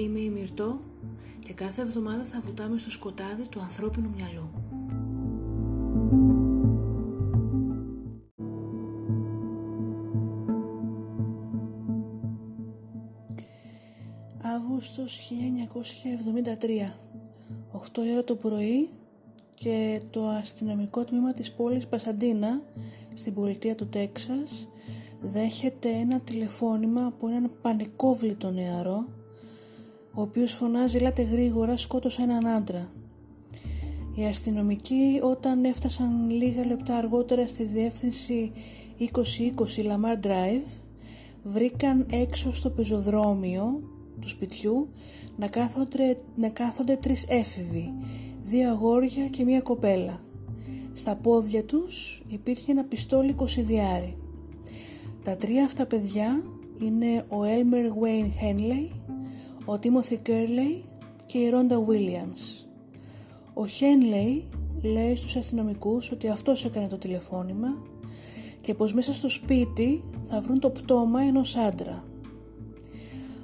Είμαι η Μυρτώ και κάθε εβδομάδα θα βουτάμε στο σκοτάδι του ανθρώπινου μυαλού. Αύγουστος 1973 8 ώρα το πρωί και το αστυνομικό τμήμα της πόλης Πασαντίνα στην πολιτεία του Τέξας δέχεται ένα τηλεφώνημα από έναν πανικόβλητο νεαρό ο οποίος φωνάζει «Λάτε γρήγορα, σκότωσα έναν άντρα». Οι αστυνομικοί όταν έφτασαν λίγα λεπτά αργότερα στη διεύθυνση 2020 Lamar Drive βρήκαν έξω στο πεζοδρόμιο του σπιτιού να κάθονται, να κάθονται τρεις έφηβοι, δύο αγόρια και μία κοπέλα. Στα πόδια τους υπήρχε ένα πιστόλι κοσιδιάρι. Τα τρία αυτά παιδιά είναι ο Elmer Wayne Henley, ο Τίμωθη Κέρλεϊ και η Ρόντα Βίλιαμς. Ο Χένλεϊ λέει στους αστυνομικούς ότι αυτός έκανε το τηλεφώνημα και πως μέσα στο σπίτι θα βρουν το πτώμα ενός άντρα.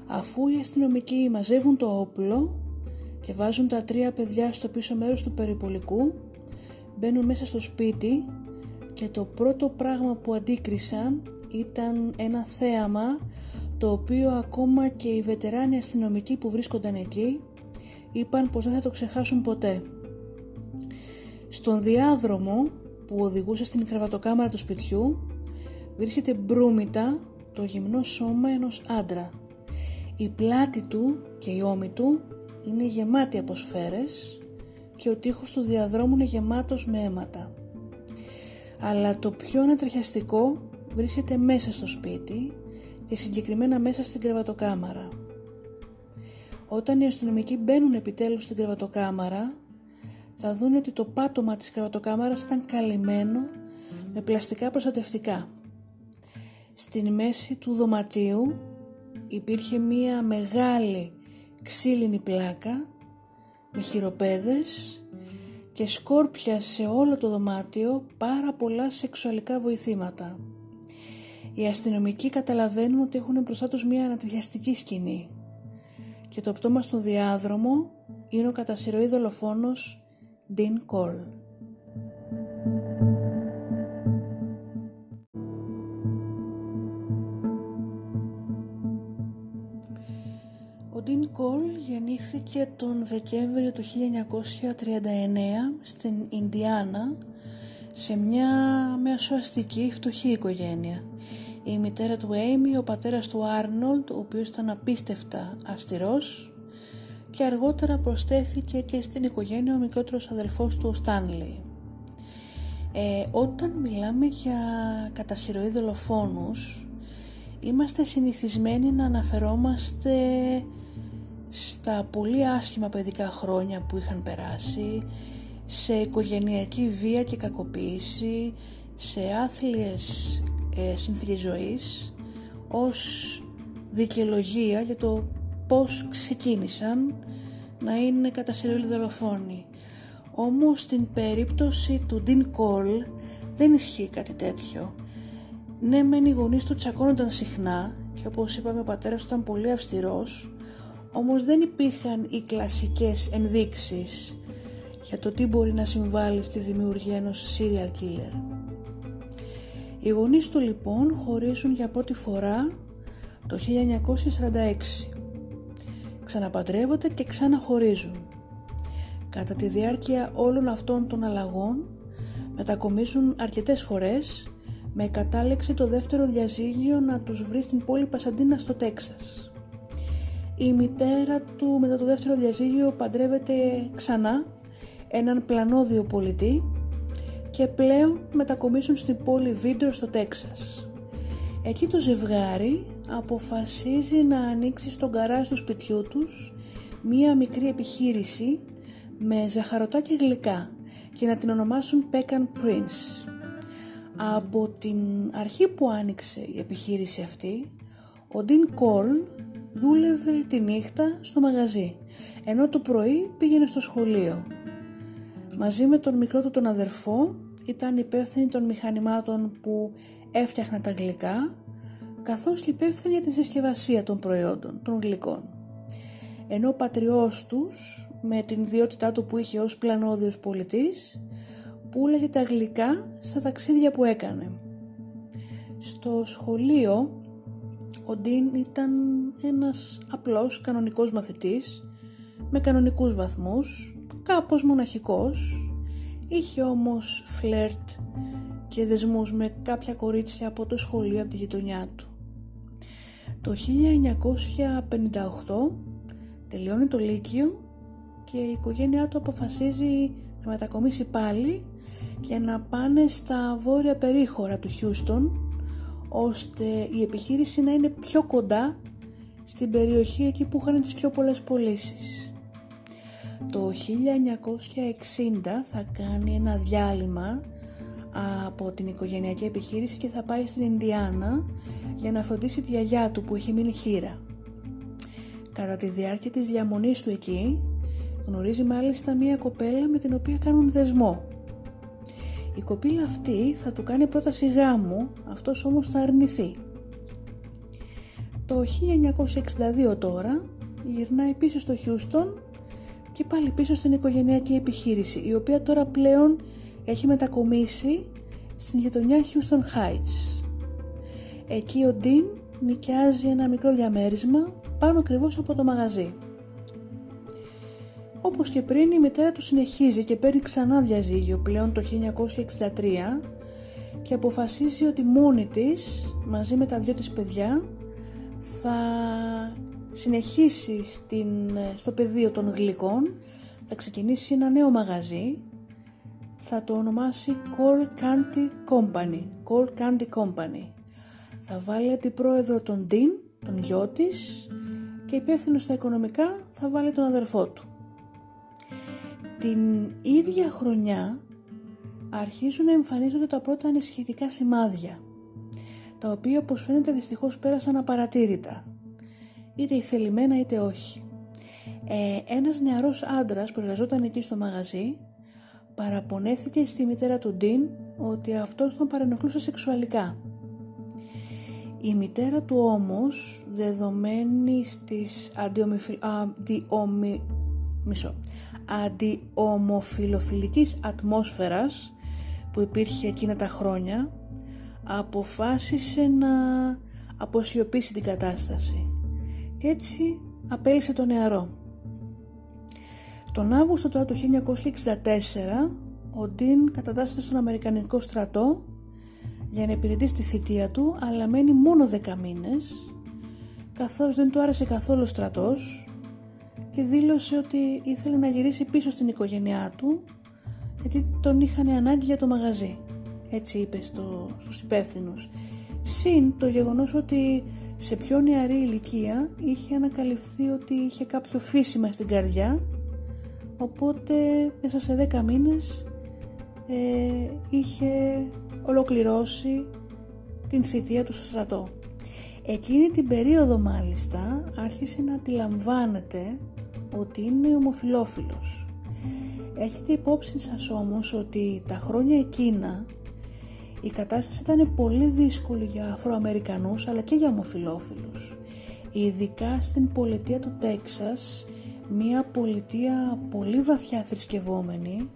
Αφού οι αστυνομικοί μαζεύουν το όπλο και βάζουν τα τρία παιδιά στο πίσω μέρος του περιπολικού, μπαίνουν μέσα στο σπίτι και το πρώτο πράγμα που αντίκρισαν ήταν ένα θέαμα το οποίο ακόμα και οι βετεράνοι αστυνομικοί που βρίσκονταν εκεί είπαν πως δεν θα το ξεχάσουν ποτέ. Στον διάδρομο που οδηγούσε στην κρεβατοκάμαρα του σπιτιού βρίσκεται μπρούμητα το γυμνό σώμα ενός άντρα. Η πλάτη του και η ώμη του είναι γεμάτη από σφαίρες και ο τείχος του διαδρόμου είναι γεμάτος με αίματα. Αλλά το πιο ανατριχιαστικό βρίσκεται μέσα στο σπίτι και συγκεκριμένα μέσα στην κρεβατοκάμαρα. Όταν οι αστυνομικοί μπαίνουν επιτέλους στην κρεβατοκάμαρα θα δουν ότι το πάτωμα της κρεβατοκάμαρας ήταν καλυμμένο με πλαστικά προστατευτικά. Στην μέση του δωματίου υπήρχε μία μεγάλη ξύλινη πλάκα με χειροπέδες και σκόρπια σε όλο το δωμάτιο πάρα πολλά σεξουαλικά βοηθήματα. Οι αστυνομικοί καταλαβαίνουν ότι έχουν μπροστά τους μια ανατριχιαστική σκηνή και το πτώμα στον διάδρομο είναι ο κατά σειροή δολοφόνος Dean Cole. Ο Dean Cole γεννήθηκε τον Δεκέμβριο του 1939 στην Ινδιάνα σε μια μεσοαστική φτωχή οικογένεια η μητέρα του Έιμι, ο πατέρας του Άρνολτ, ο οποίος ήταν απίστευτα αυστηρός και αργότερα προσθέθηκε και στην οικογένεια ο μικρότερος αδελφός του, ο Στάνλι. Ε, όταν μιλάμε για κατασυρωή δολοφόνους, είμαστε συνηθισμένοι να αναφερόμαστε στα πολύ άσχημα παιδικά χρόνια που είχαν περάσει, σε οικογενειακή βία και κακοποίηση, σε άθλιες ε, συνθήκες ζωής ως δικαιολογία για το πώς ξεκίνησαν να είναι κατά σειρόλοι δολοφόνοι. Όμως στην περίπτωση του Dean Cole δεν ισχύει κάτι τέτοιο. Ναι, μεν οι γονείς του τσακώνονταν συχνά και όπως είπαμε ο πατέρας του ήταν πολύ αυστηρός, όμως δεν υπήρχαν οι κλασικές ενδείξεις για το τι μπορεί να συμβάλλει στη δημιουργία ενός serial killer. Οι γονείς του λοιπόν χωρίζουν για πρώτη φορά το 1946. Ξαναπαντρεύονται και ξαναχωρίζουν. Κατά τη διάρκεια όλων αυτών των αλλαγών μετακομίζουν αρκετές φορές με κατάληξη το δεύτερο διαζύγιο να τους βρει στην πόλη Πασαντίνα στο Τέξας. Η μητέρα του μετά το δεύτερο διαζύγιο παντρεύεται ξανά έναν πλανόδιο πολιτή και πλέον μετακομίσουν στην πόλη Βίντρο στο Τέξας. Εκεί το ζευγάρι αποφασίζει να ανοίξει στον καράζ του σπιτιού τους μία μικρή επιχείρηση με ζαχαρωτά και γλυκά και να την ονομάσουν Pecan Prince. Από την αρχή που άνοιξε η επιχείρηση αυτή, ο Dean Cole δούλευε τη νύχτα στο μαγαζί, ενώ το πρωί πήγαινε στο σχολείο. Μαζί με τον μικρό του τον αδερφό ήταν υπεύθυνοι των μηχανημάτων που έφτιαχναν τα γλυκά, καθώς και υπεύθυνοι για τη συσκευασία των προϊόντων, των γλυκών. Ενώ ο πατριός τους, με την ιδιότητά του που είχε ως πλανόδιος πολιτής, πουλάγε τα γλυκά στα ταξίδια που έκανε. Στο σχολείο ο Ντίν ήταν ένας απλός κανονικός μαθητής με κανονικούς βαθμούς, κάπως μοναχικός, είχε όμως φλερτ και δεσμούς με κάποια κορίτσια από το σχολείο από τη γειτονιά του. Το 1958 τελειώνει το Λύκειο και η οικογένειά του αποφασίζει να μετακομίσει πάλι και να πάνε στα βόρεια περίχωρα του Χιούστον ώστε η επιχείρηση να είναι πιο κοντά στην περιοχή εκεί που είχαν τις πιο πολλές πωλήσεις. Το 1960 θα κάνει ένα διάλειμμα από την οικογενειακή επιχείρηση και θα πάει στην Ινδιάνα για να φροντίσει τη γιαγιά του που έχει μείνει χείρα. Κατά τη διάρκεια της διαμονής του εκεί γνωρίζει μάλιστα μία κοπέλα με την οποία κάνουν δεσμό η κοπήλα αυτή θα του κάνει πρόταση γάμου, αυτός όμως θα αρνηθεί. Το 1962 τώρα γυρνάει πίσω στο Χιούστον και πάλι πίσω στην οικογενειακή επιχείρηση, η οποία τώρα πλέον έχει μετακομίσει στην γειτονιά Houston Heights. Εκεί ο Ντίν νοικιάζει ένα μικρό διαμέρισμα πάνω ακριβώς από το μαγαζί. Όπως και πριν η μητέρα του συνεχίζει και παίρνει ξανά διαζύγιο πλέον το 1963 και αποφασίζει ότι μόνη της μαζί με τα δυο της παιδιά θα συνεχίσει στην, στο πεδίο των γλυκών. Θα ξεκινήσει ένα νέο μαγαζί. Θα το ονομάσει Call Candy Company. Call Candy Company. Θα βάλει αντιπρόεδρο τον Dean, τον γιο της και υπεύθυνο στα οικονομικά θα βάλει τον αδερφό του. Την ίδια χρονιά αρχίζουν να εμφανίζονται τα πρώτα ανησυχητικά σημάδια, τα οποία όπως φαίνεται δυστυχώς πέρασαν απαρατήρητα, είτε ηθελημένα είτε όχι. Ε, ένας νεαρός άντρας που εργαζόταν εκεί στο μαγαζί παραπονέθηκε στη μητέρα του Ντίν ότι αυτός τον παρενοχλούσε σεξουαλικά. Η μητέρα του όμως, δεδομένη στις αντιομιφι... αντιομι... Μισό αντιομοφιλοφιλικής ατμόσφαιρας που υπήρχε εκείνα τα χρόνια αποφάσισε να αποσιωπήσει την κατάσταση και έτσι απέλησε το νεαρό. Τον Αύγουστο του 1964 ο Ντίν κατατάσσεται στον Αμερικανικό στρατό για να υπηρετήσει τη θητεία του αλλά μένει μόνο 10 μήνες καθώς δεν του άρεσε καθόλου ο στρατός και δήλωσε ότι ήθελε να γυρίσει πίσω στην οικογένειά του γιατί τον είχαν ανάγκη για το μαγαζί. Έτσι είπε στο, στους υπεύθυνους. Συν το γεγονός ότι σε πιο νεαρή ηλικία είχε ανακαλυφθεί ότι είχε κάποιο φύσιμα στην καρδιά οπότε μέσα σε 10 μήνες ε, είχε ολοκληρώσει την θητεία του στο στρατό. Εκείνη την περίοδο μάλιστα άρχισε να αντιλαμβάνεται ότι είναι ομοφιλόφιλος. Έχετε υπόψη σας όμως ότι τα χρόνια εκείνα η κατάσταση ήταν πολύ δύσκολη για Αφροαμερικανούς αλλά και για ομοφιλόφιλους. Ειδικά στην πολιτεία του Τέξας, μια πολιτεία πολύ βαθιά θρησκευόμενη,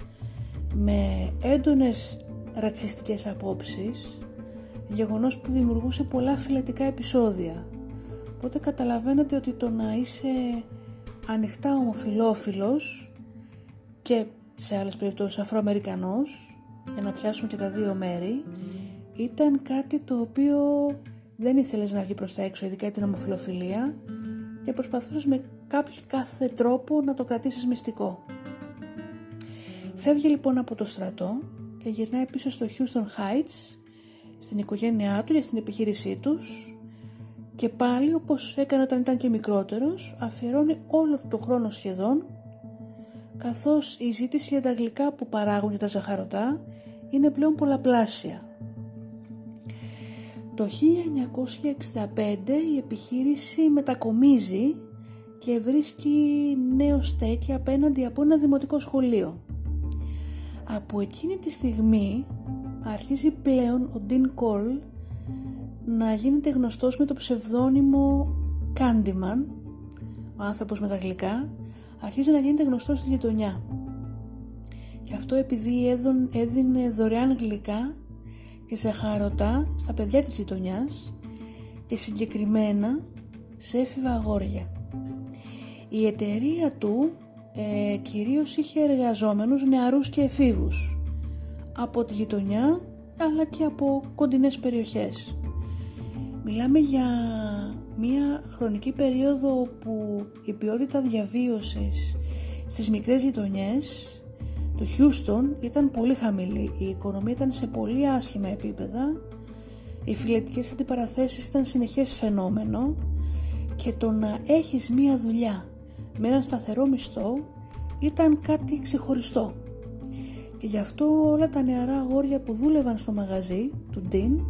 με έντονες ρατσιστικές απόψεις, γεγονός που δημιουργούσε πολλά φυλετικά επεισόδια. Οπότε καταλαβαίνετε ότι το να είσαι ανοιχτά ομοφιλόφιλος και σε άλλες περιπτώσεις αφροαμερικανός για να πιάσουμε και τα δύο μέρη ήταν κάτι το οποίο δεν ήθελες να βγει προς τα έξω ειδικά την ομοφιλοφιλία και προσπαθούσες με κάποιο κάθε τρόπο να το κρατήσεις μυστικό. Φεύγει λοιπόν από το στρατό και γυρνάει πίσω στο Houston Heights στην οικογένειά του για στην επιχείρησή τους και πάλι όπως έκανε όταν ήταν και μικρότερος αφιερώνει όλο το χρόνο σχεδόν καθώς η ζήτηση για τα γλυκά που παράγουν για τα ζαχαρωτά είναι πλέον πολλαπλάσια. Το 1965 η επιχείρηση μετακομίζει και βρίσκει νέο στέκι απέναντι από ένα δημοτικό σχολείο. Από εκείνη τη στιγμή αρχίζει πλέον ο Ντίν Κόλ να γίνεται γνωστός με το ψευδόνυμο Candyman, ο άνθρωπος με τα γλυκά, αρχίζει να γίνεται γνωστός στη γειτονιά. Και αυτό επειδή έδινε δωρεάν γλυκά και ζαχαρωτά στα παιδιά της γειτονιάς και συγκεκριμένα σε έφηβα αγόρια. Η εταιρεία του ε, κυρίως είχε εργαζόμενους νεαρούς και εφήβους από τη γειτονιά αλλά και από κοντινές περιοχές. Μιλάμε για μια χρονική περίοδο όπου η ποιότητα διαβίωσης στις μικρές γειτονιές του Χιούστον ήταν πολύ χαμηλή, η οικονομία ήταν σε πολύ άσχημα επίπεδα, οι φιλετικές αντιπαραθέσεις ήταν συνεχές φαινόμενο και το να έχεις μία δουλειά με έναν σταθερό μισθό ήταν κάτι ξεχωριστό. Και γι' αυτό όλα τα νεαρά αγόρια που δούλευαν στο μαγαζί του Ντίν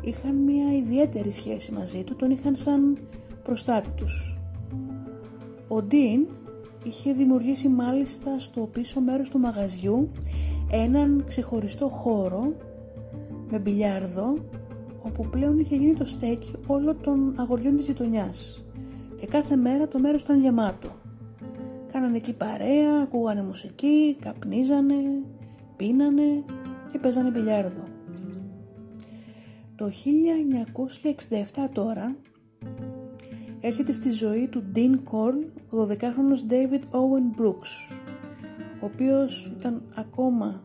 είχαν μια ιδιαίτερη σχέση μαζί του, τον είχαν σαν προστάτη τους. Ο Ντίν είχε δημιουργήσει μάλιστα στο πίσω μέρος του μαγαζιού έναν ξεχωριστό χώρο με μπιλιάρδο όπου πλέον είχε γίνει το στέκι όλων των αγοριών της γειτονιάς. και κάθε μέρα το μέρος ήταν γεμάτο. Κάνανε εκεί παρέα, ακούγανε μουσική, καπνίζανε, πίνανε και παίζανε μπιλιάρδο. Το 1967 τώρα έρχεται στη ζωή του Dean Cole, ο 12χρονος David Owen Brooks, ο οποίος ήταν ακόμα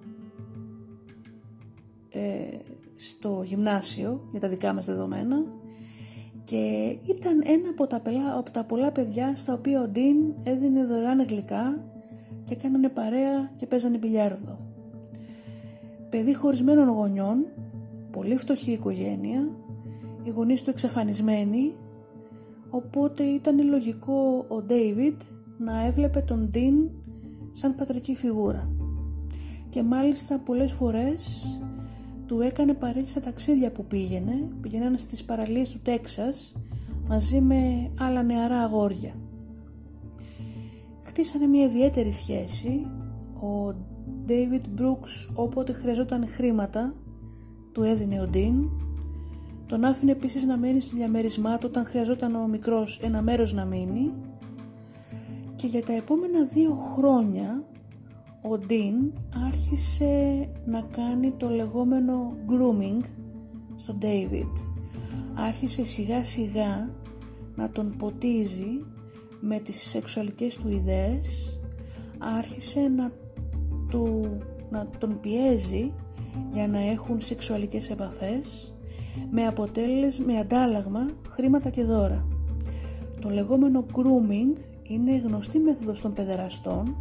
ε, στο γυμνάσιο για τα δικά μας δεδομένα και ήταν ένα από τα, από τα πολλά παιδιά στα οποία ο Dean έδινε δωρεάν γλυκά και κάνανε παρέα και παίζανε μπιλιάρδο. Παιδί χωρισμένων γονιών, πολύ φτωχή οικογένεια, οι γονείς του εξαφανισμένοι οπότε ήταν λογικό ο Ντέιβιντ να έβλεπε τον Ντίν σαν πατρική φιγούρα. Και μάλιστα πολλές φορές του έκανε παρέλαση στα ταξίδια που πήγαινε πηγαίνανε στις παραλίες του Τέξας μαζί με άλλα νεαρά αγόρια. Χτίσανε μια ιδιαίτερη σχέση ο David Brooks όποτε χρειαζόταν χρήματα του έδινε ο Ντίν. Τον άφηνε επίσης να μένει στο διαμέρισμά του όταν χρειαζόταν ο μικρός ένα μέρος να μείνει. Και για τα επόμενα δύο χρόνια ο Ντίν άρχισε να κάνει το λεγόμενο grooming στον David. Άρχισε σιγά σιγά να τον ποτίζει με τις σεξουαλικές του ιδέες, άρχισε να, του, να τον πιέζει για να έχουν σεξουαλικές επαφές με αποτέλεσμα, με αντάλλαγμα χρήματα και δώρα. Το λεγόμενο grooming είναι γνωστή μέθοδος των παιδεραστών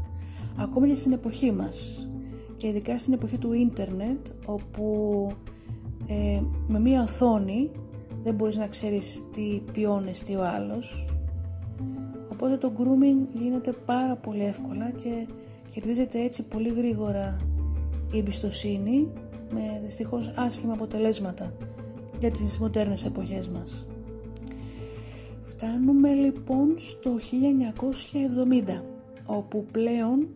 ακόμα και στην εποχή μας και ειδικά στην εποχή του ίντερνετ όπου ε, με μία οθόνη δεν μπορείς να ξέρεις τι ποιώνες τι ο άλλος οπότε το grooming γίνεται πάρα πολύ εύκολα και κερδίζεται έτσι πολύ γρήγορα η εμπιστοσύνη με δυστυχώς άσχημα αποτελέσματα για τις μοντέρνες εποχές μας. Φτάνουμε λοιπόν στο 1970 όπου πλέον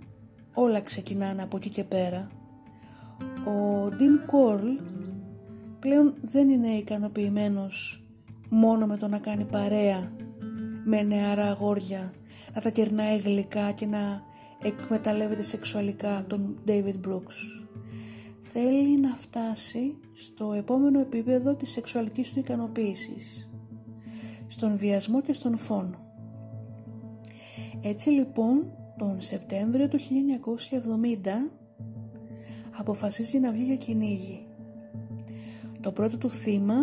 όλα ξεκινάνε από εκεί και πέρα. Ο Ντίν Κόρλ πλέον δεν είναι ικανοποιημένος μόνο με το να κάνει παρέα με νεαρά αγόρια, να τα κερνάει γλυκά και να εκμεταλλεύεται σεξουαλικά τον David Brooks θέλει να φτάσει στο επόμενο επίπεδο της σεξουαλικής του ικανοποίησης, στον βιασμό και στον φόνο. Έτσι λοιπόν, τον Σεπτέμβριο του 1970 αποφασίζει να βγει για κυνήγι. Το πρώτο του θύμα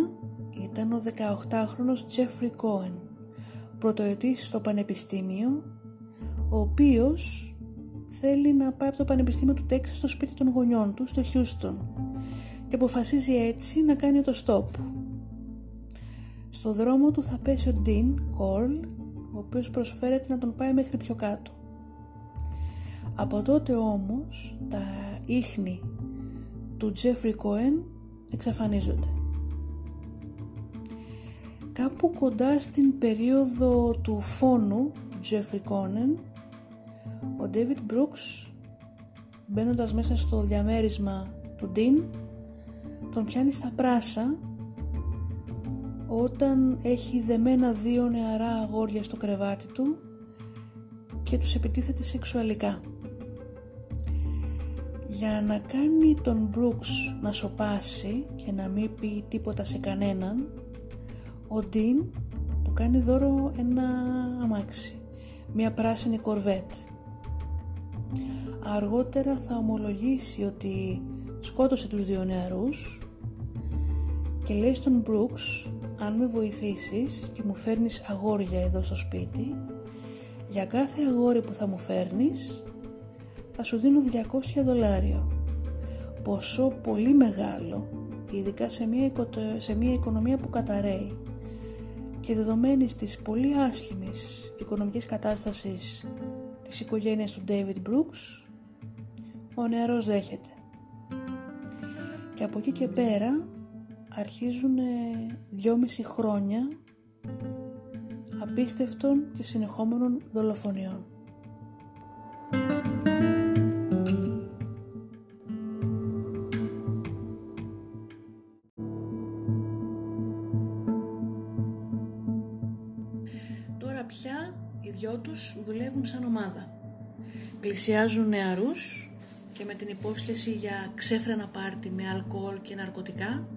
ήταν ο 18χρονος Τζέφρι Κόεν, πρωτοετής στο πανεπιστήμιο, ο οποίος θέλει να πάει από το Πανεπιστήμιο του Τέξας στο σπίτι των γονιών του, στο Χιούστον και αποφασίζει έτσι να κάνει το stop. Στο δρόμο του θα πέσει ο Dean Cole, ο οποίος προσφέρεται να τον πάει μέχρι πιο κάτω. Από τότε όμως τα ίχνη του Jeffrey Cohen εξαφανίζονται. Κάπου κοντά στην περίοδο του φόνου του Jeffrey Cohen, ο David Brooks μπαίνοντας μέσα στο διαμέρισμα του Dean τον πιάνει στα πράσα όταν έχει δεμένα δύο νεαρά αγόρια στο κρεβάτι του και τους επιτίθεται σεξουαλικά. Για να κάνει τον Brooks να σοπάσει και να μην πει τίποτα σε κανέναν, ο Dean του κάνει δώρο ένα αμάξι, μια πράσινη κορβέτ. Αργότερα θα ομολογήσει ότι σκότωσε τους δύο νεαρούς και λέει στον Brooks αν με βοηθήσεις και μου φέρνεις αγόρια εδώ στο σπίτι για κάθε αγόρι που θα μου φέρνεις θα σου δίνω 200 δολάρια ποσό πολύ μεγάλο ειδικά σε μια, σε μια οικονομία που καταραίει και δεδομένης της πολύ άσχημης οικονομικής κατάστασης της οικογένειας του David Brooks ο νεαρός δέχεται και από εκεί και πέρα αρχίζουν δυόμιση χρόνια απίστευτων και συνεχόμενων δολοφονιών. Τώρα πια οι δυο τους δουλεύουν σαν ομάδα. Πλησιάζουν νεαρούς και με την υπόσχεση για ξέφρανα πάρτι με αλκοόλ και ναρκωτικά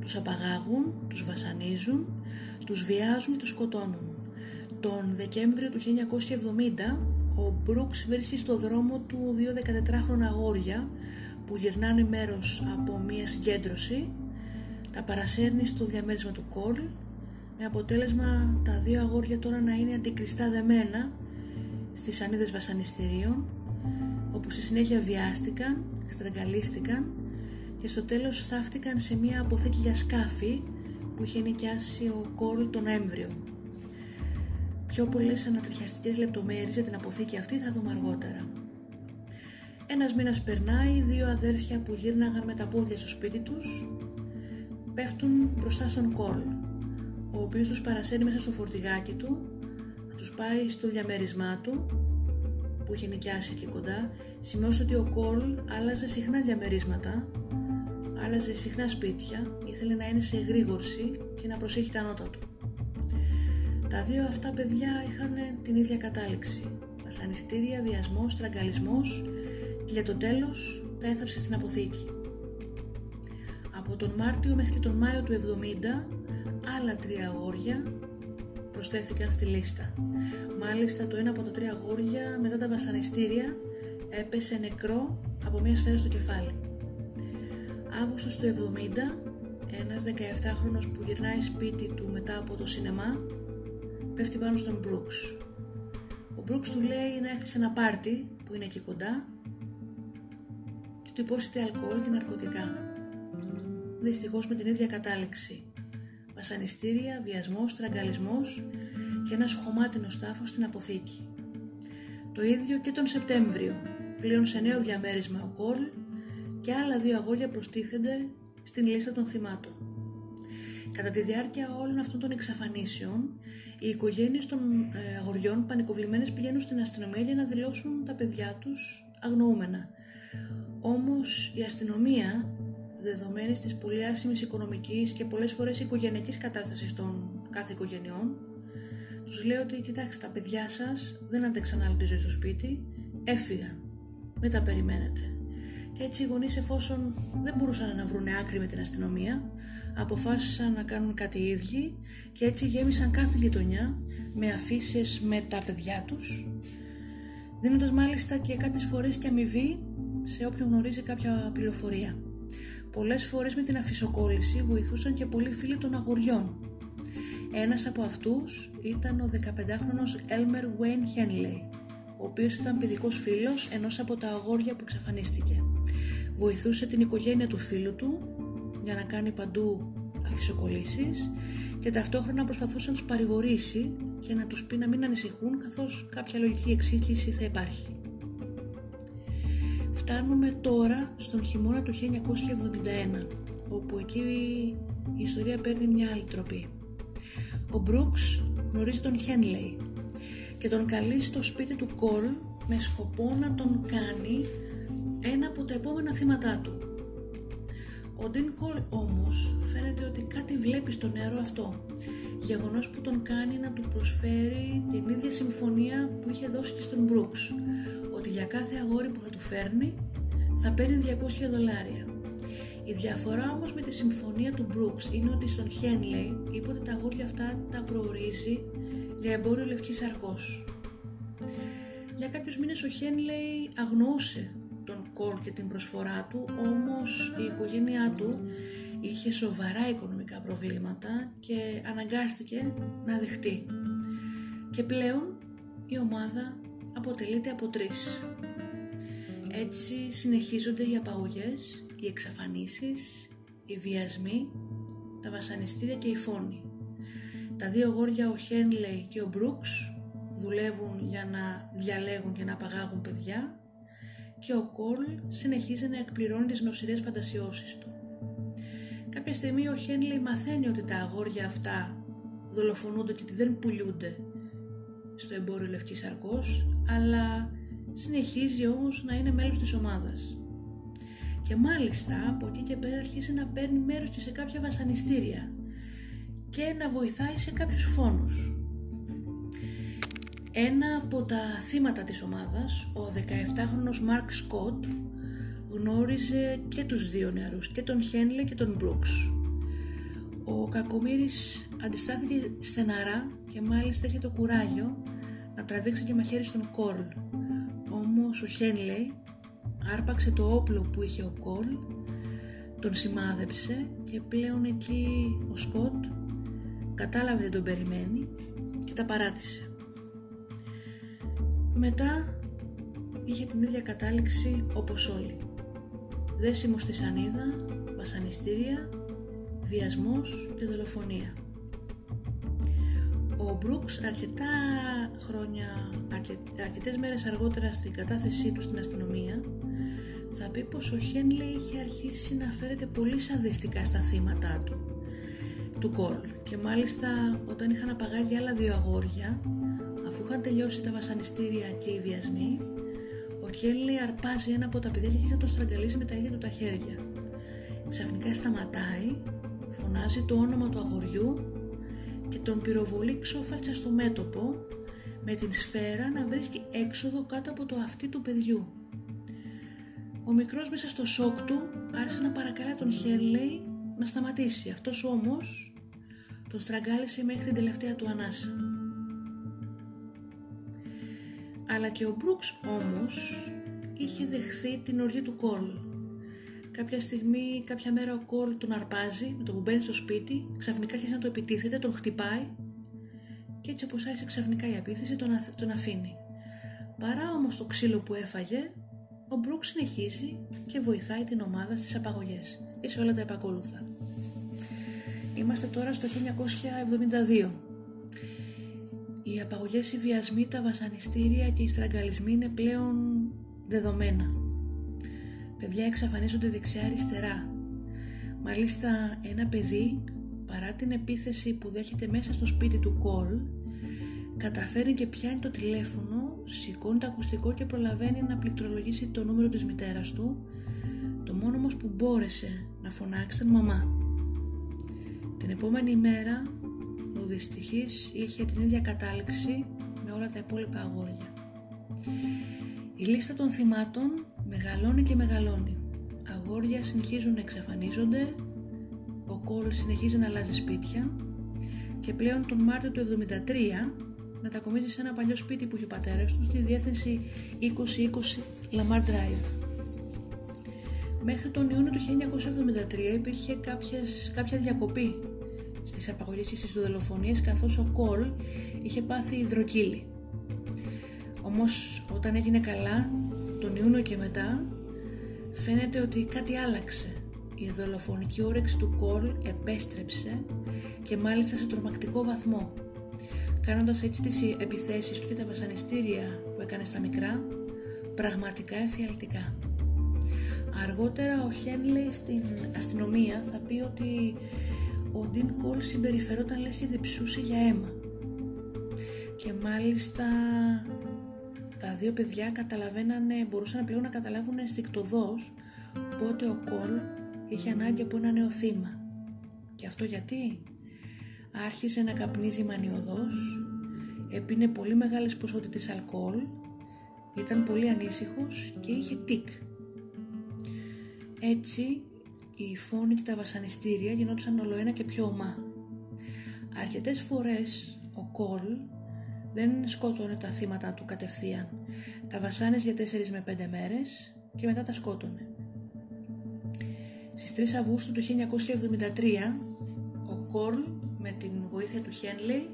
τους απαγάγουν, τους βασανίζουν, τους βιάζουν και τους σκοτώνουν. Τον Δεκέμβριο του 1970 ο Μπρούξ βρίσκει στο δρόμο του δύο 14χρονα αγόρια που γυρνάνε μέρος από μία συγκέντρωση, τα παρασέρνει στο διαμέρισμα του Κόλ με αποτέλεσμα τα δύο αγόρια τώρα να είναι αντικριστά δεμένα στις ανίδες βασανιστήριων όπου στη συνέχεια βιάστηκαν, στραγγαλίστηκαν και στο τέλος θαύτηκαν σε μια αποθήκη για σκάφη που είχε νοικιάσει ο Κόλ τον Νοέμβριο. Πιο πολλές ανατριχιαστικές λεπτομέρειες για την αποθήκη αυτή θα δούμε αργότερα. Ένας μήνας περνάει, δύο αδέρφια που γύρναγαν με τα πόδια στο σπίτι τους πέφτουν μπροστά στον Κόλ, ο οποίος τους παρασένει μέσα στο φορτηγάκι του, θα τους πάει στο διαμέρισμά του που είχε νοικιάσει εκεί κοντά, σημειώστε ότι ο Κόλ άλλαζε συχνά διαμερίσματα άλλαζε συχνά σπίτια, ήθελε να είναι σε εγρήγορση και να προσέχει τα νότα του. Τα δύο αυτά παιδιά είχαν την ίδια κατάληξη. Βασανιστήρια, βιασμός, τραγκαλισμός και για το τέλος τα έθαψε στην αποθήκη. Από τον Μάρτιο μέχρι τον Μάιο του 70 άλλα τρία αγόρια προσθέθηκαν στη λίστα. Μάλιστα το ένα από τα τρία αγόρια μετά τα βασανιστήρια έπεσε νεκρό από μια σφαίρα στο κεφάλι. Αύγουστος του 70, ένας 17χρονος που γυρνάει σπίτι του μετά από το σινεμά, πέφτει πάνω στον Μπρούξ. Ο Μπρούξ του λέει να έρθει σε ένα πάρτι που είναι εκεί κοντά και του υπόσχεται αλκοόλ και ναρκωτικά. Δυστυχώς με την ίδια κατάληξη. Βασανιστήρια, βιασμός, τραγκαλισμός και ένας χωμάτινος τάφος στην αποθήκη. Το ίδιο και τον Σεπτέμβριο, πλέον σε νέο διαμέρισμα ο Κόρλ και άλλα δύο αγόρια προστίθενται στην λίστα των θυμάτων. Κατά τη διάρκεια όλων αυτών των εξαφανίσεων, οι οικογένειες των ε, αγοριών πανικοβλημένες πηγαίνουν στην αστυνομία για να δηλώσουν τα παιδιά τους αγνοούμενα. Όμως η αστυνομία, δεδομένης της πολύ άσημης οικονομικής και πολλές φορές οικογενειακής κατάστασης των κάθε οικογενειών, τους λέει ότι κοιτάξτε τα παιδιά σας δεν άντεξαν άλλη τη ζωή στο σπίτι, έφυγαν, μην τα περιμένετε. Και έτσι οι γονείς, εφόσον δεν μπορούσαν να βρουν άκρη με την αστυνομία, αποφάσισαν να κάνουν κάτι οι ίδιοι και έτσι γέμισαν κάθε γειτονιά με αφήσεις με τα παιδιά τους, δίνοντας μάλιστα και κάποιες φορές και αμοιβή σε όποιον γνωρίζει κάποια πληροφορία. Πολλές φορές με την αφισοκόλληση βοηθούσαν και πολλοί φίλοι των αγοριών. Ένας από αυτούς ήταν ο 15χρονος Elmer Wayne Henley, ο οποίος ήταν παιδικός φίλος ενός από τα αγόρια που εξαφανίστηκε. Βοηθούσε την οικογένεια του φίλου του για να κάνει παντού αφισοκολλήσεις και ταυτόχρονα προσπαθούσε να τους παρηγορήσει και να τους πει να μην ανησυχούν καθώς κάποια λογική εξήγηση θα υπάρχει. Φτάνουμε τώρα στον χειμώνα του 1971 όπου εκεί η ιστορία παίρνει μια άλλη τροπή. Ο Μπρούξ γνωρίζει τον Χένλεϊ και τον καλεί στο σπίτι του Κολ με σκοπό να τον κάνει ένα από τα επόμενα θύματά του. Ο Ντίν Κολ όμως φαίνεται ότι κάτι βλέπει στο νερό αυτό, γεγονός που τον κάνει να του προσφέρει την ίδια συμφωνία που είχε δώσει και στον Μπρούξ, ότι για κάθε αγόρι που θα του φέρνει θα παίρνει 200 δολάρια. Η διαφορά όμως με τη συμφωνία του Brooks είναι ότι στον Henley είπε ότι τα αγόρια αυτά τα προορίζει για εμπόριο λευκής σαρκός. Για κάποιους μήνες ο Henley αγνοούσε τον Κόλ και την προσφορά του, όμως η οικογένειά του είχε σοβαρά οικονομικά προβλήματα και αναγκάστηκε να δεχτεί. Και πλέον η ομάδα αποτελείται από τρεις. Έτσι συνεχίζονται οι απαγωγές, οι εξαφανίσεις, οι βιασμοί, τα βασανιστήρια και οι φόνοι. Τα δύο γόρια ο Χένλεϊ και ο Μπρούξ δουλεύουν για να διαλέγουν και να απαγάγουν παιδιά και ο Κόλ συνεχίζει να εκπληρώνει τις νοσηρές φαντασιώσεις του. Κάποια στιγμή ο Χένλεϊ μαθαίνει ότι τα αγόρια αυτά δολοφονούνται και ότι δεν πουλιούνται στο εμπόριο Λευκής Αρκός, αλλά συνεχίζει όμως να είναι μέλος της ομάδας. Και μάλιστα από εκεί και πέρα αρχίζει να παίρνει μέρος και σε κάποια βασανιστήρια και να βοηθάει σε κάποιους φόνους. Ένα από τα θύματα της ομάδας, ο 17χρονος Μάρκ Σκότ, γνώριζε και τους δύο νεαρούς, και τον Χένλε και τον Μπρούξ. Ο Κακομύρης αντιστάθηκε στεναρά και μάλιστα είχε το κουράγιο να τραβήξει και μαχαίρι στον Κόρλ. Όμως ο Χένλεϊ άρπαξε το όπλο που είχε ο Κόλ, τον σημάδεψε και πλέον εκεί ο Σκότ κατάλαβε δεν τον περιμένει και τα παράτησε. Μετά είχε την ίδια κατάληξη όπως όλοι. Δέσιμο στη σανίδα, βασανιστήρια, βιασμός και δολοφονία. Ο Μπρούξ αρκετά χρόνια, αρκε, αρκετές μέρες αργότερα στην κατάθεσή του στην αστυνομία θα πει πως ο Χένλε είχε αρχίσει να φέρεται πολύ σαδιστικά στα θύματα του, του Κόλ και μάλιστα όταν είχαν απαγάγει άλλα δύο αγόρια αφού είχαν τελειώσει τα βασανιστήρια και οι βιασμοί ο Χένλε αρπάζει ένα από τα παιδιά και θα το στραγγαλίσει με τα ίδια του τα χέρια. Ξαφνικά σταματάει, φωνάζει το όνομα του αγοριού και τον πυροβολεί ξόφαλτσα στο μέτωπο με την σφαίρα να βρίσκει έξοδο κάτω από το αυτί του παιδιού. Ο μικρός μέσα στο σοκ του άρχισε να παρακαλά τον Χέρλεϊ να σταματήσει. Αυτός όμως τον στραγγάλισε μέχρι την τελευταία του ανάσα. Αλλά και ο Μπρούξ όμως είχε δεχθεί την οργή του Κόλ. Κάποια στιγμή, κάποια μέρα ο Κόλ τον αρπάζει με το που μπαίνει στο σπίτι, ξαφνικά αρχίζει να το επιτίθεται, τον χτυπάει και έτσι όπως άρχισε ξαφνικά η επίθεση τον, τον αφήνει. Παρά όμως το ξύλο που έφαγε, ο Μπρουκ συνεχίζει και βοηθάει την ομάδα στις απαγωγές και σε όλα τα επακόλουθα. Είμαστε τώρα στο 1972. Οι απαγωγές, οι βιασμοί, τα βασανιστήρια και οι στραγγαλισμοί είναι πλέον δεδομένα. Παιδιά εξαφανίζονται δεξιά-αριστερά. Μάλιστα ένα παιδί, παρά την επίθεση που δέχεται μέσα στο σπίτι του Κολ, καταφέρει και πιάνει το τηλέφωνο, σηκώνει το ακουστικό και προλαβαίνει να πληκτρολογήσει το νούμερο της μητέρας του, το μόνος όμως που μπόρεσε να φωνάξει ήταν μαμά. Την επόμενη ημέρα ο δυστυχής είχε την ίδια κατάληξη με όλα τα υπόλοιπα αγόρια. Η λίστα των θυμάτων μεγαλώνει και μεγαλώνει. Αγόρια συνεχίζουν να εξαφανίζονται, ο Κόλ συνεχίζει να αλλάζει σπίτια και πλέον τον Μάρτιο του 1973 μετακομίζει σε ένα παλιό σπίτι που είχε ο πατέρας του στη διεύθυνση 2020 Lamar Drive. Μέχρι τον Ιούνιο του 1973 υπήρχε κάποιες, κάποια διακοπή στις απαγωγές και στις δολοφονίες καθώς ο Κολ είχε πάθει υδροκύλι. Όμως όταν έγινε καλά τον Ιούνιο και μετά φαίνεται ότι κάτι άλλαξε. η δολοφονική όρεξη του Κόλ επέστρεψε και μάλιστα σε τρομακτικό βαθμό, κάνοντας έτσι τις επιθέσεις του και τα βασανιστήρια που έκανε στα μικρά πραγματικά εφιαλτικά. Αργότερα ο Χένλεϊ στην αστυνομία θα πει ότι ο Ντίν Κόλ συμπεριφερόταν λες και διψούσε για αίμα. Και μάλιστα τα δύο παιδιά καταλαβαίνανε, μπορούσαν πλέον να καταλάβουν ενστικτοδός πότε ο Κόλ είχε ανάγκη από ένα νέο θύμα. Και αυτό γιατί; Άρχισε να καπνίζει μανιωδώς, έπινε πολύ μεγάλες ποσότητες αλκοόλ, ήταν πολύ ανήσυχος και είχε τικ. Έτσι οι φόνοι και τα βασανιστήρια γινόντουσαν ολοένα και πιο ομά. Αρκετές φορές ο Κόλ δεν σκότωνε τα θύματα του κατευθείαν. Τα βασάνες για 4 με 5 μέρες και μετά τα σκότωνε. Στις 3 Αυγούστου του 1973 ο Κόλ με την βοήθεια του Χένλεϊ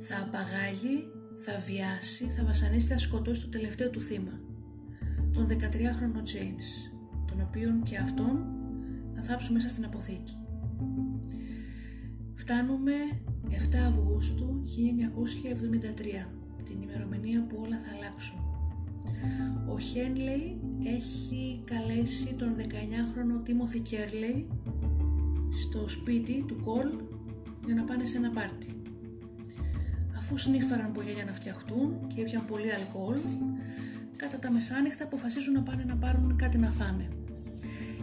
θα απαγάγει, θα βιάσει, θα βασανίσει, θα σκοτώσει το τελευταίο του θύμα, τον 13χρονο James, τον οποίον και αυτόν θα θάψω μέσα στην αποθήκη. Φτάνουμε 7 Αυγούστου 1973, την ημερομηνία που όλα θα αλλάξουν. Ο Χένλεϊ έχει καλέσει τον 19χρονο Τίμωθη Κέρλεϊ στο σπίτι του Κολ για να πάνε σε ένα πάρτι. Αφού σνίφαραν πολύ για να φτιαχτούν και έπιαν πολύ αλκοόλ, κατά τα μεσάνυχτα αποφασίζουν να πάνε να πάρουν κάτι να φάνε.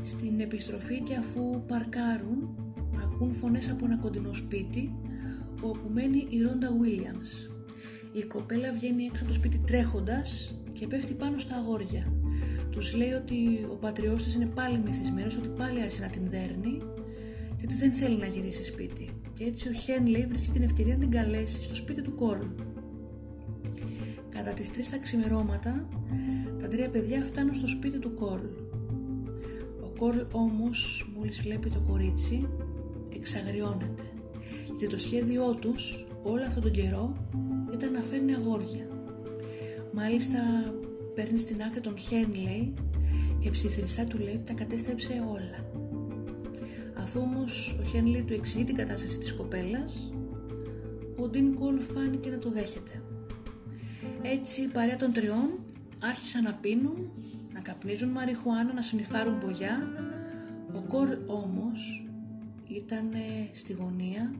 Στην επιστροφή και αφού παρκάρουν, ακούν φωνές από ένα κοντινό σπίτι, όπου μένει η Ρόντα Williams. Η κοπέλα βγαίνει έξω από το σπίτι τρέχοντας και πέφτει πάνω στα αγόρια. Τους λέει ότι ο πατριός της είναι πάλι μυθισμένος, ότι πάλι άρχισε να την δέρνει και ότι δεν θέλει να γυρίσει σπίτι. Και έτσι ο Χένλεϊ βρίσκει την ευκαιρία να την καλέσει στο σπίτι του Κόρλ. Κατά τις τρεις τα ξημερώματα, τα τρία παιδιά φτάνουν στο σπίτι του Κόρλ. Ο Κόρλ όμως, μόλις βλέπει το κορίτσι, εξαγριώνεται. Γιατί το σχέδιό τους όλο αυτόν τον καιρό ήταν να φέρνει αγόρια. Μάλιστα παίρνει στην άκρη τον Χένλεϊ και ψιθυριστά του λέει ότι τα κατέστρεψε όλα. Αφού όμως ο Χένλεϊ του εξηγεί την κατάσταση της κοπέλας, ο Ντίν Κόλ φάνηκε να το δέχεται. Έτσι η παρέα των τριών άρχισαν να πίνουν, να καπνίζουν μαριχουάνα, να συνειφάρουν μπογιά. Ο Κόλ όμως ήταν στη γωνία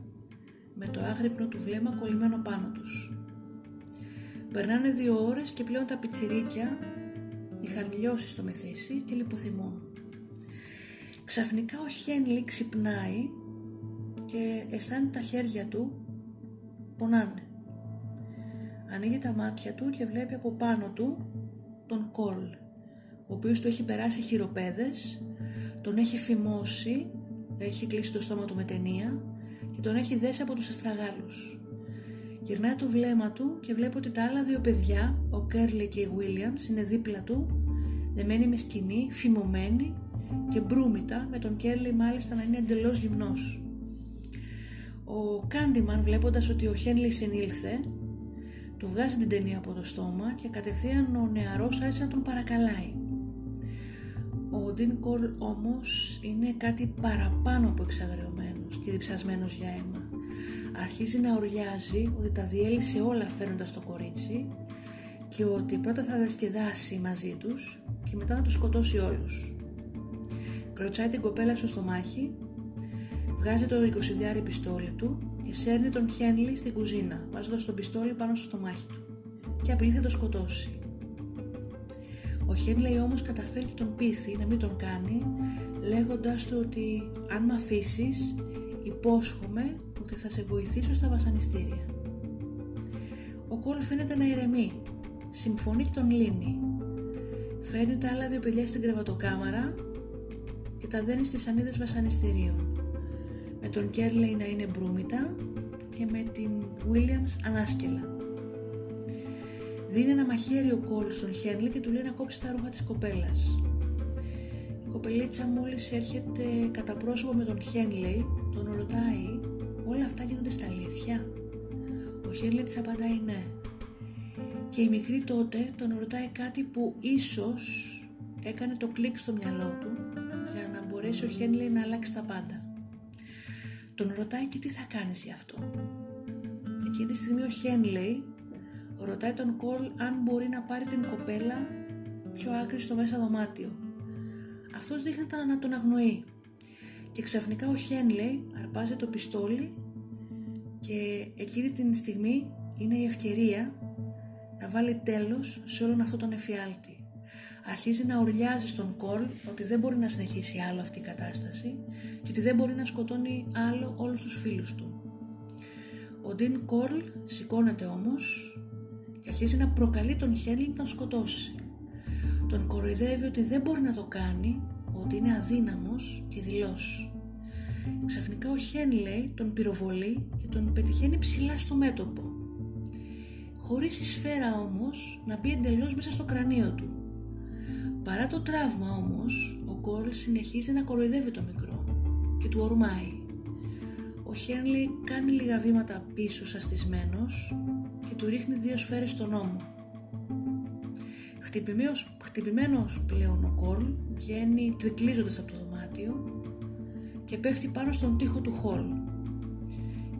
με το άγρυπνο του βλέμμα κολλημένο πάνω τους. Περνάνε δύο ώρες και πλέον τα πιτσιρίκια είχαν λιώσει στο μεθύσι και λιποθυμούν. Ξαφνικά ο Χένλι ξυπνάει και αισθάνεται τα χέρια του πονάνε. Ανοίγει τα μάτια του και βλέπει από πάνω του τον Κόλ, ο οποίος του έχει περάσει χειροπέδες, τον έχει φημώσει, έχει κλείσει το στόμα του με ταινία και τον έχει δέσει από τους αστραγάλους. Γυρνάει το βλέμμα του και βλέπει ότι τα άλλα δύο παιδιά, ο Κέρλι και η Williams, είναι δίπλα του, δεμένοι με σκηνή, φημωμένοι και μπρούμητα, με τον Κέρλι μάλιστα να είναι εντελώς γυμνός. Ο Κάντιμαν βλέποντας ότι ο Χένλι συνήλθε, του βγάζει την ταινία από το στόμα και κατευθείαν ο νεαρός άρχισε να τον παρακαλάει. Ο Ντίν Κόλ όμως είναι κάτι παραπάνω από εξαγριωμένος και διψασμένος για αίμα αρχίζει να ορλιάζει ότι τα διέλυσε όλα φέρνοντας το κορίτσι και ότι πρώτα θα δεσκεδάσει μαζί τους και μετά θα τους σκοτώσει όλους. Κλωτσάει την κοπέλα στο στομάχι, βγάζει το 20 πιστόλι του και σέρνει τον Χένλι στην κουζίνα, βάζοντας τον πιστόλι πάνω στο στομάχι του και απειλεί θα το σκοτώσει. Ο Χένλι όμως καταφέρει και τον πείθει να μην τον κάνει, λέγοντας του ότι αν με αφήσεις, υπόσχομαι ότι θα σε βοηθήσω στα βασανιστήρια. Ο Κόλ φαίνεται να ηρεμεί, συμφωνεί και τον λύνει. Φέρνει τα άλλα δύο παιδιά στην κρεβατοκάμαρα και τα δένει στις σανίδες βασανιστήριων. Με τον Κέρλεϊ να είναι μπρούμητα και με την Williams ανάσκελα. Δίνει ένα μαχαίρι ο Κόλ στον Χέρλι και του λέει να κόψει τα ρούχα της κοπέλας. Η κοπελίτσα μόλις έρχεται κατά πρόσωπο με τον Χένλεϊ, τον ρωτάει όλα αυτά γίνονται στα αλήθεια; Ο Χέρλι της απαντάει ναι. Και η μικρή τότε τον ρωτάει κάτι που ίσως έκανε το κλικ στο μυαλό του για να μπορέσει ο Χένλεϊ να αλλάξει τα πάντα. Τον ρωτάει και τι θα κάνεις γι' αυτό; Εκείνη τη στιγμή ο Χένλεϊ ρωτάει τον Κόλ αν μπορεί να πάρει την κοπέλα πιο άκρη στο μέσα δωμάτιο. Αυτός δείχνει να τον αγνοεί. Και ξαφνικά ο Χένλεϊ αρπάζει το πιστόλι και εκείνη την στιγμή είναι η ευκαιρία να βάλει τέλος σε όλον αυτό τον εφιάλτη. Αρχίζει να ουρλιάζει στον Κολ ότι δεν μπορεί να συνεχίσει άλλο αυτή η κατάσταση και ότι δεν μπορεί να σκοτώνει άλλο όλους τους φίλους του. Ο Ντίν Κόλ σηκώνεται όμως και αρχίζει να προκαλεί τον Χένλι να τον σκοτώσει. Τον κοροϊδεύει ότι δεν μπορεί να το κάνει, ότι είναι αδύναμος και δηλός. Ξαφνικά ο Χένλεϊ τον πυροβολεί και τον πετυχαίνει ψηλά στο μέτωπο. Χωρίς η σφαίρα όμως να μπει εντελώς μέσα στο κρανίο του. Παρά το τραύμα όμως, ο Κόρλ συνεχίζει να κοροϊδεύει το μικρό και του ορμάει. Ο Χένλι κάνει λίγα βήματα πίσω σαστισμένος και του ρίχνει δύο σφαίρες στον ώμο. Χτυπημένος, χτυπημένος πλέον ο Κόρλ βγαίνει τρικλίζοντας από το δωμάτιο και πέφτει πάνω στον τοίχο του χολ.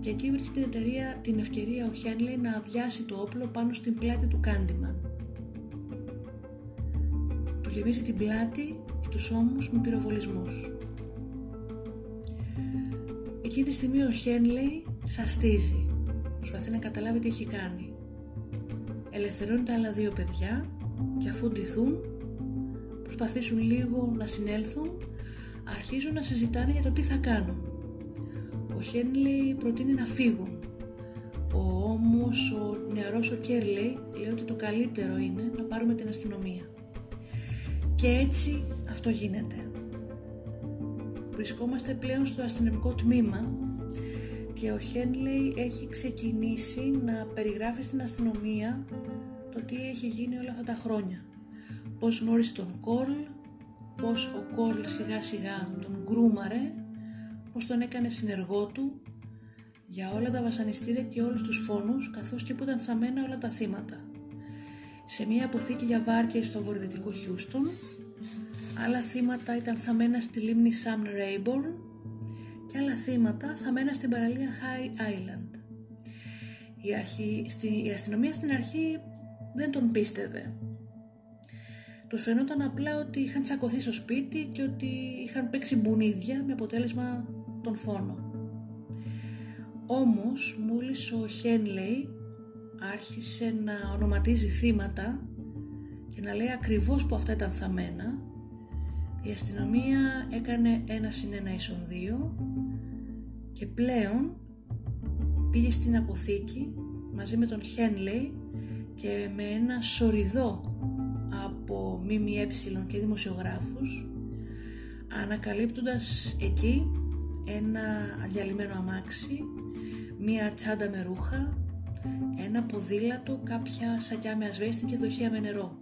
Και εκεί βρίσκει την, εταιρεία, την ευκαιρία ο Χένλι να αδειάσει το όπλο πάνω στην πλάτη του Κάντιμαν. Του γεμίζει την πλάτη και τους ώμους με πυροβολισμούς. Εκείνη τη στιγμή ο Χένλι σαστίζει. Προσπαθεί να καταλάβει τι έχει κάνει. Ελευθερώνει τα άλλα δύο παιδιά και αφού ντυθούν προσπαθήσουν λίγο να συνέλθουν αρχίζουν να συζητάνε για το τι θα κάνουν. Ο Χένλι προτείνει να φύγουν. Ο όμως ο νεαρός ο Κέρλι λέει ότι το καλύτερο είναι να πάρουμε την αστυνομία. Και έτσι αυτό γίνεται. Βρισκόμαστε πλέον στο αστυνομικό τμήμα και ο Χένλι έχει ξεκινήσει να περιγράφει στην αστυνομία το τι έχει γίνει όλα αυτά τα χρόνια. Πώς γνώρισε τον Κόρλ, πως ο Κόρλ σιγά σιγά τον γκρούμαρε, πως τον έκανε συνεργό του για όλα τα βασανιστήρια και όλους τους φόνους καθώς και που ήταν θαμμένα όλα τα θύματα. Σε μια αποθήκη για βάρκες στο βορειοδυτικό Χιούστον, άλλα θύματα ήταν θαμμένα στη λίμνη Σαμ Ρέιμπορν και άλλα θύματα θαμμένα στην παραλία High Island. Η, αρχή, η αστυνομία στην αρχή δεν τον πίστευε τους φαινόταν απλά ότι είχαν τσακωθεί στο σπίτι και ότι είχαν παίξει μπουνίδια με αποτέλεσμα τον φόνο. Όμως μόλις ο Χένλεϊ άρχισε να ονοματίζει θύματα και να λέει ακριβώς που αυτά ήταν θαμμένα η αστυνομία έκανε ένα συν ένα ίσον δύο και πλέον πήγε στην αποθήκη μαζί με τον Χένλεϊ και με ένα σοριδό από ΜΜΕ και δημοσιογράφους ανακαλύπτοντας εκεί ένα διαλυμένο αμάξι, μία τσάντα με ρούχα, ένα ποδήλατο, κάποια σακιά με ασβέστη και δοχεία με νερό.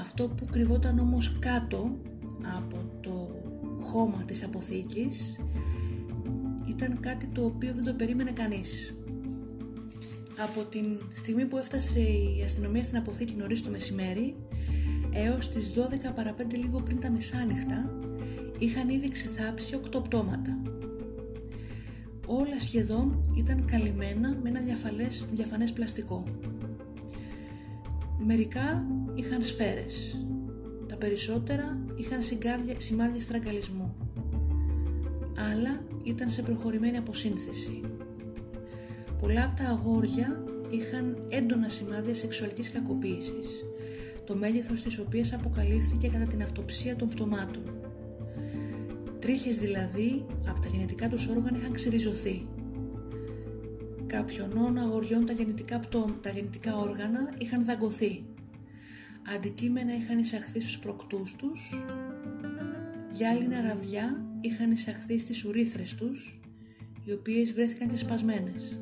Αυτό που κρυβόταν όμως κάτω από το χώμα της αποθήκης ήταν κάτι το οποίο δεν το περίμενε κανείς. Από την στιγμή που έφτασε η αστυνομία στην αποθήκη νωρίς το μεσημέρι έως τις 12 παρα 5 λίγο πριν τα μεσάνυχτα είχαν ήδη ξεθάψει 8 πτώματα. Όλα σχεδόν ήταν καλυμμένα με ένα διαφαλές, διαφανές πλαστικό. Μερικά είχαν σφαίρες. Τα περισσότερα είχαν συγκάρδια, σημάδια στραγγαλισμού. Άλλα ήταν σε προχωρημένη αποσύνθεση πολλά από τα αγόρια είχαν έντονα σημάδια σεξουαλικής κακοποίησης, το μέγεθος της οποίας αποκαλύφθηκε κατά την αυτοψία των πτωμάτων. Τρίχες δηλαδή από τα γενετικά τους όργανα είχαν ξεριζωθεί. Κάποιων αγοριών τα γενετικά, πτώ, τα γενετικά όργανα είχαν δαγκωθεί. Αντικείμενα είχαν εισαχθεί στους προκτούς τους, γυάλινα ραβδιά είχαν εισαχθεί στις ουρίθρες τους, οι οποίες βρέθηκαν και σπασμένες.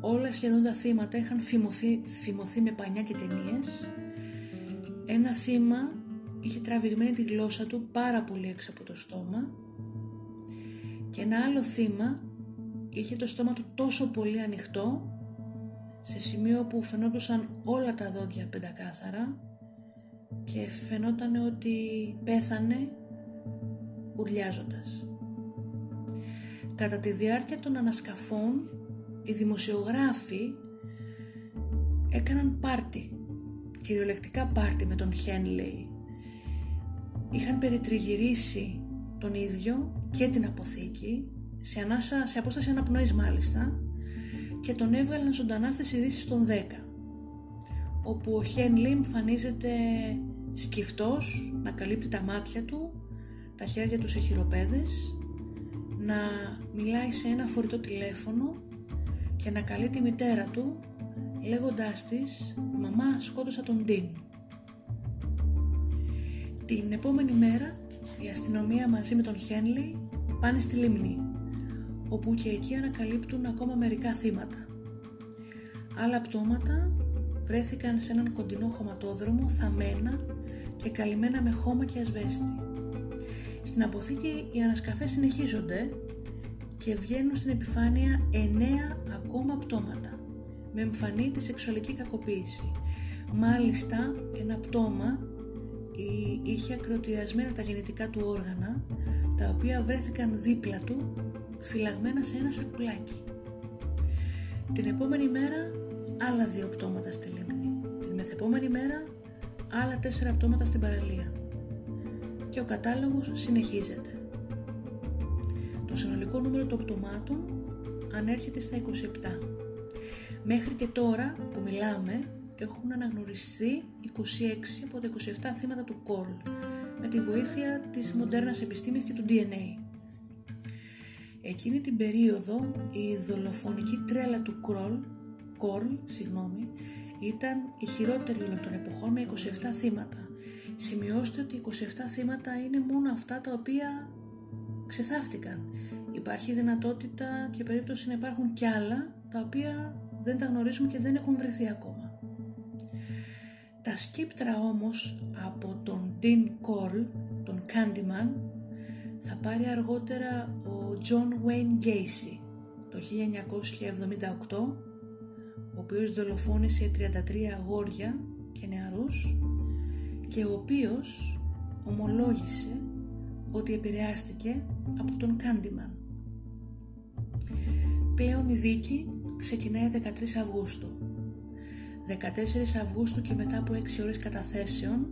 Όλα σχεδόν τα θύματα είχαν φημωθεί, φημωθεί με πανιά και ταινίες. Ένα θύμα είχε τραβηγμένη τη γλώσσα του πάρα πολύ έξω από το στόμα και ένα άλλο θύμα είχε το στόμα του τόσο πολύ ανοιχτό σε σημείο που φαινόντουσαν όλα τα δόντια πεντακάθαρα και φαινόταν ότι πέθανε ουρλιάζοντας. Κατά τη διάρκεια των ανασκαφών, οι δημοσιογράφοι έκαναν πάρτι, κυριολεκτικά πάρτι με τον Χένλεϊ. Είχαν περιτριγυρίσει τον ίδιο και την αποθήκη, σε, ανάσα, σε απόσταση αναπνοής μάλιστα, και τον έβγαλαν ζωντανά στις ειδήσεις των 10, όπου ο Χένλεϊ εμφανίζεται σκυφτός, να καλύπτει τα μάτια του, τα χέρια του σε χειροπέδες, να μιλάει σε ένα φορητό τηλέφωνο και να καλεί τη μητέρα του λέγοντάς της «Μαμά σκότωσα τον Ντίν». Την επόμενη μέρα η αστυνομία μαζί με τον Χένλι πάνε στη λίμνη όπου και εκεί ανακαλύπτουν ακόμα μερικά θύματα. Άλλα πτώματα βρέθηκαν σε έναν κοντινό χωματόδρομο θαμμένα και καλυμμένα με χώμα και ασβέστη. Στην αποθήκη οι ανασκαφές συνεχίζονται και βγαίνουν στην επιφάνεια εννέα ακόμα πτώματα με εμφανή τη σεξουαλική κακοποίηση. Μάλιστα ένα πτώμα είχε ακροτηριασμένα τα γενετικά του όργανα τα οποία βρέθηκαν δίπλα του φυλαγμένα σε ένα σακουλάκι. Την επόμενη μέρα άλλα δύο πτώματα στη λίμνη. Την μεθεπόμενη μέρα άλλα τέσσερα πτώματα στην παραλία. Και ο κατάλογος συνεχίζεται. Το συνολικό νούμερο των πτωμάτων ανέρχεται στα 27. Μέχρι και τώρα που μιλάμε έχουν αναγνωριστεί 26 από τα 27 θύματα του Κόλ με τη βοήθεια της μοντέρνας επιστήμης και του DNA. Εκείνη την περίοδο η δολοφονική τρέλα του Κρόλ, Κόλ συγγνώμη, ήταν η χειρότερη όλων των εποχών με 27 θύματα. Σημειώστε ότι 27 θύματα είναι μόνο αυτά τα οποία ξεθάφτηκαν. Υπάρχει δυνατότητα και περίπτωση να υπάρχουν κι άλλα τα οποία δεν τα γνωρίζουμε και δεν έχουν βρεθεί ακόμα. Τα σκύπτρα όμως από τον Dean Cole, τον Candyman, θα πάρει αργότερα ο John Wayne Gacy το 1978, ο οποίος δολοφόνησε 33 αγόρια και νεαρούς και ο οποίος ομολόγησε ότι επηρεάστηκε από τον Candyman. Πλέον η δίκη ξεκινάει 13 Αυγούστου. 14 Αυγούστου και μετά από 6 ώρες καταθέσεων,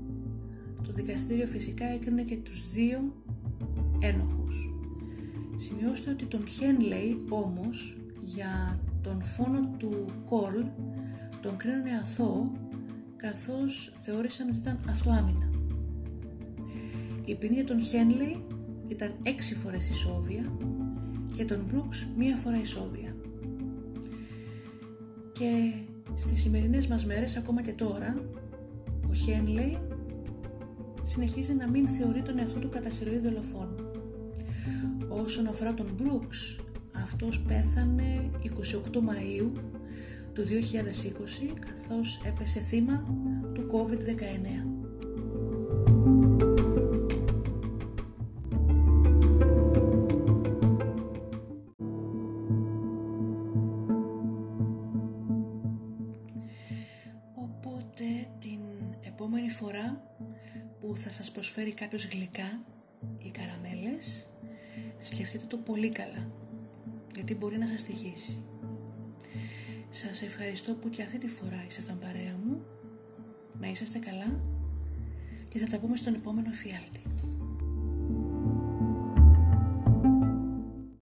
το δικαστήριο φυσικά έκρινε και τους δύο ένοχους. Σημειώστε ότι τον Χένλεϊ όμως για τον φόνο του Κορλ τον κρίνανε αθώο καθώς θεώρησαν ότι ήταν αυτοάμυνα. Η ποινή για τον Χένλεϊ ήταν έξι φορές ισόβια και τον Μπρούξ μία φορά ισόβια. Και στις σημερινές μας μέρες, ακόμα και τώρα, ο Χένλεϊ συνεχίζει να μην θεωρεί τον εαυτό του κατά συρροή δολοφόνο. Όσον αφορά τον Μπρούξ, αυτός πέθανε 28 Μαΐου του 2020 καθώς έπεσε θύμα του COVID-19. σας προσφέρει κάποιος γλυκά ή καραμέλες, σκεφτείτε το πολύ καλά, γιατί μπορεί να σας στοιχήσει. Σας ευχαριστώ που και αυτή τη φορά ήσασταν παρέα μου, να είσαστε καλά και θα τα πούμε στον επόμενο φιάλτη.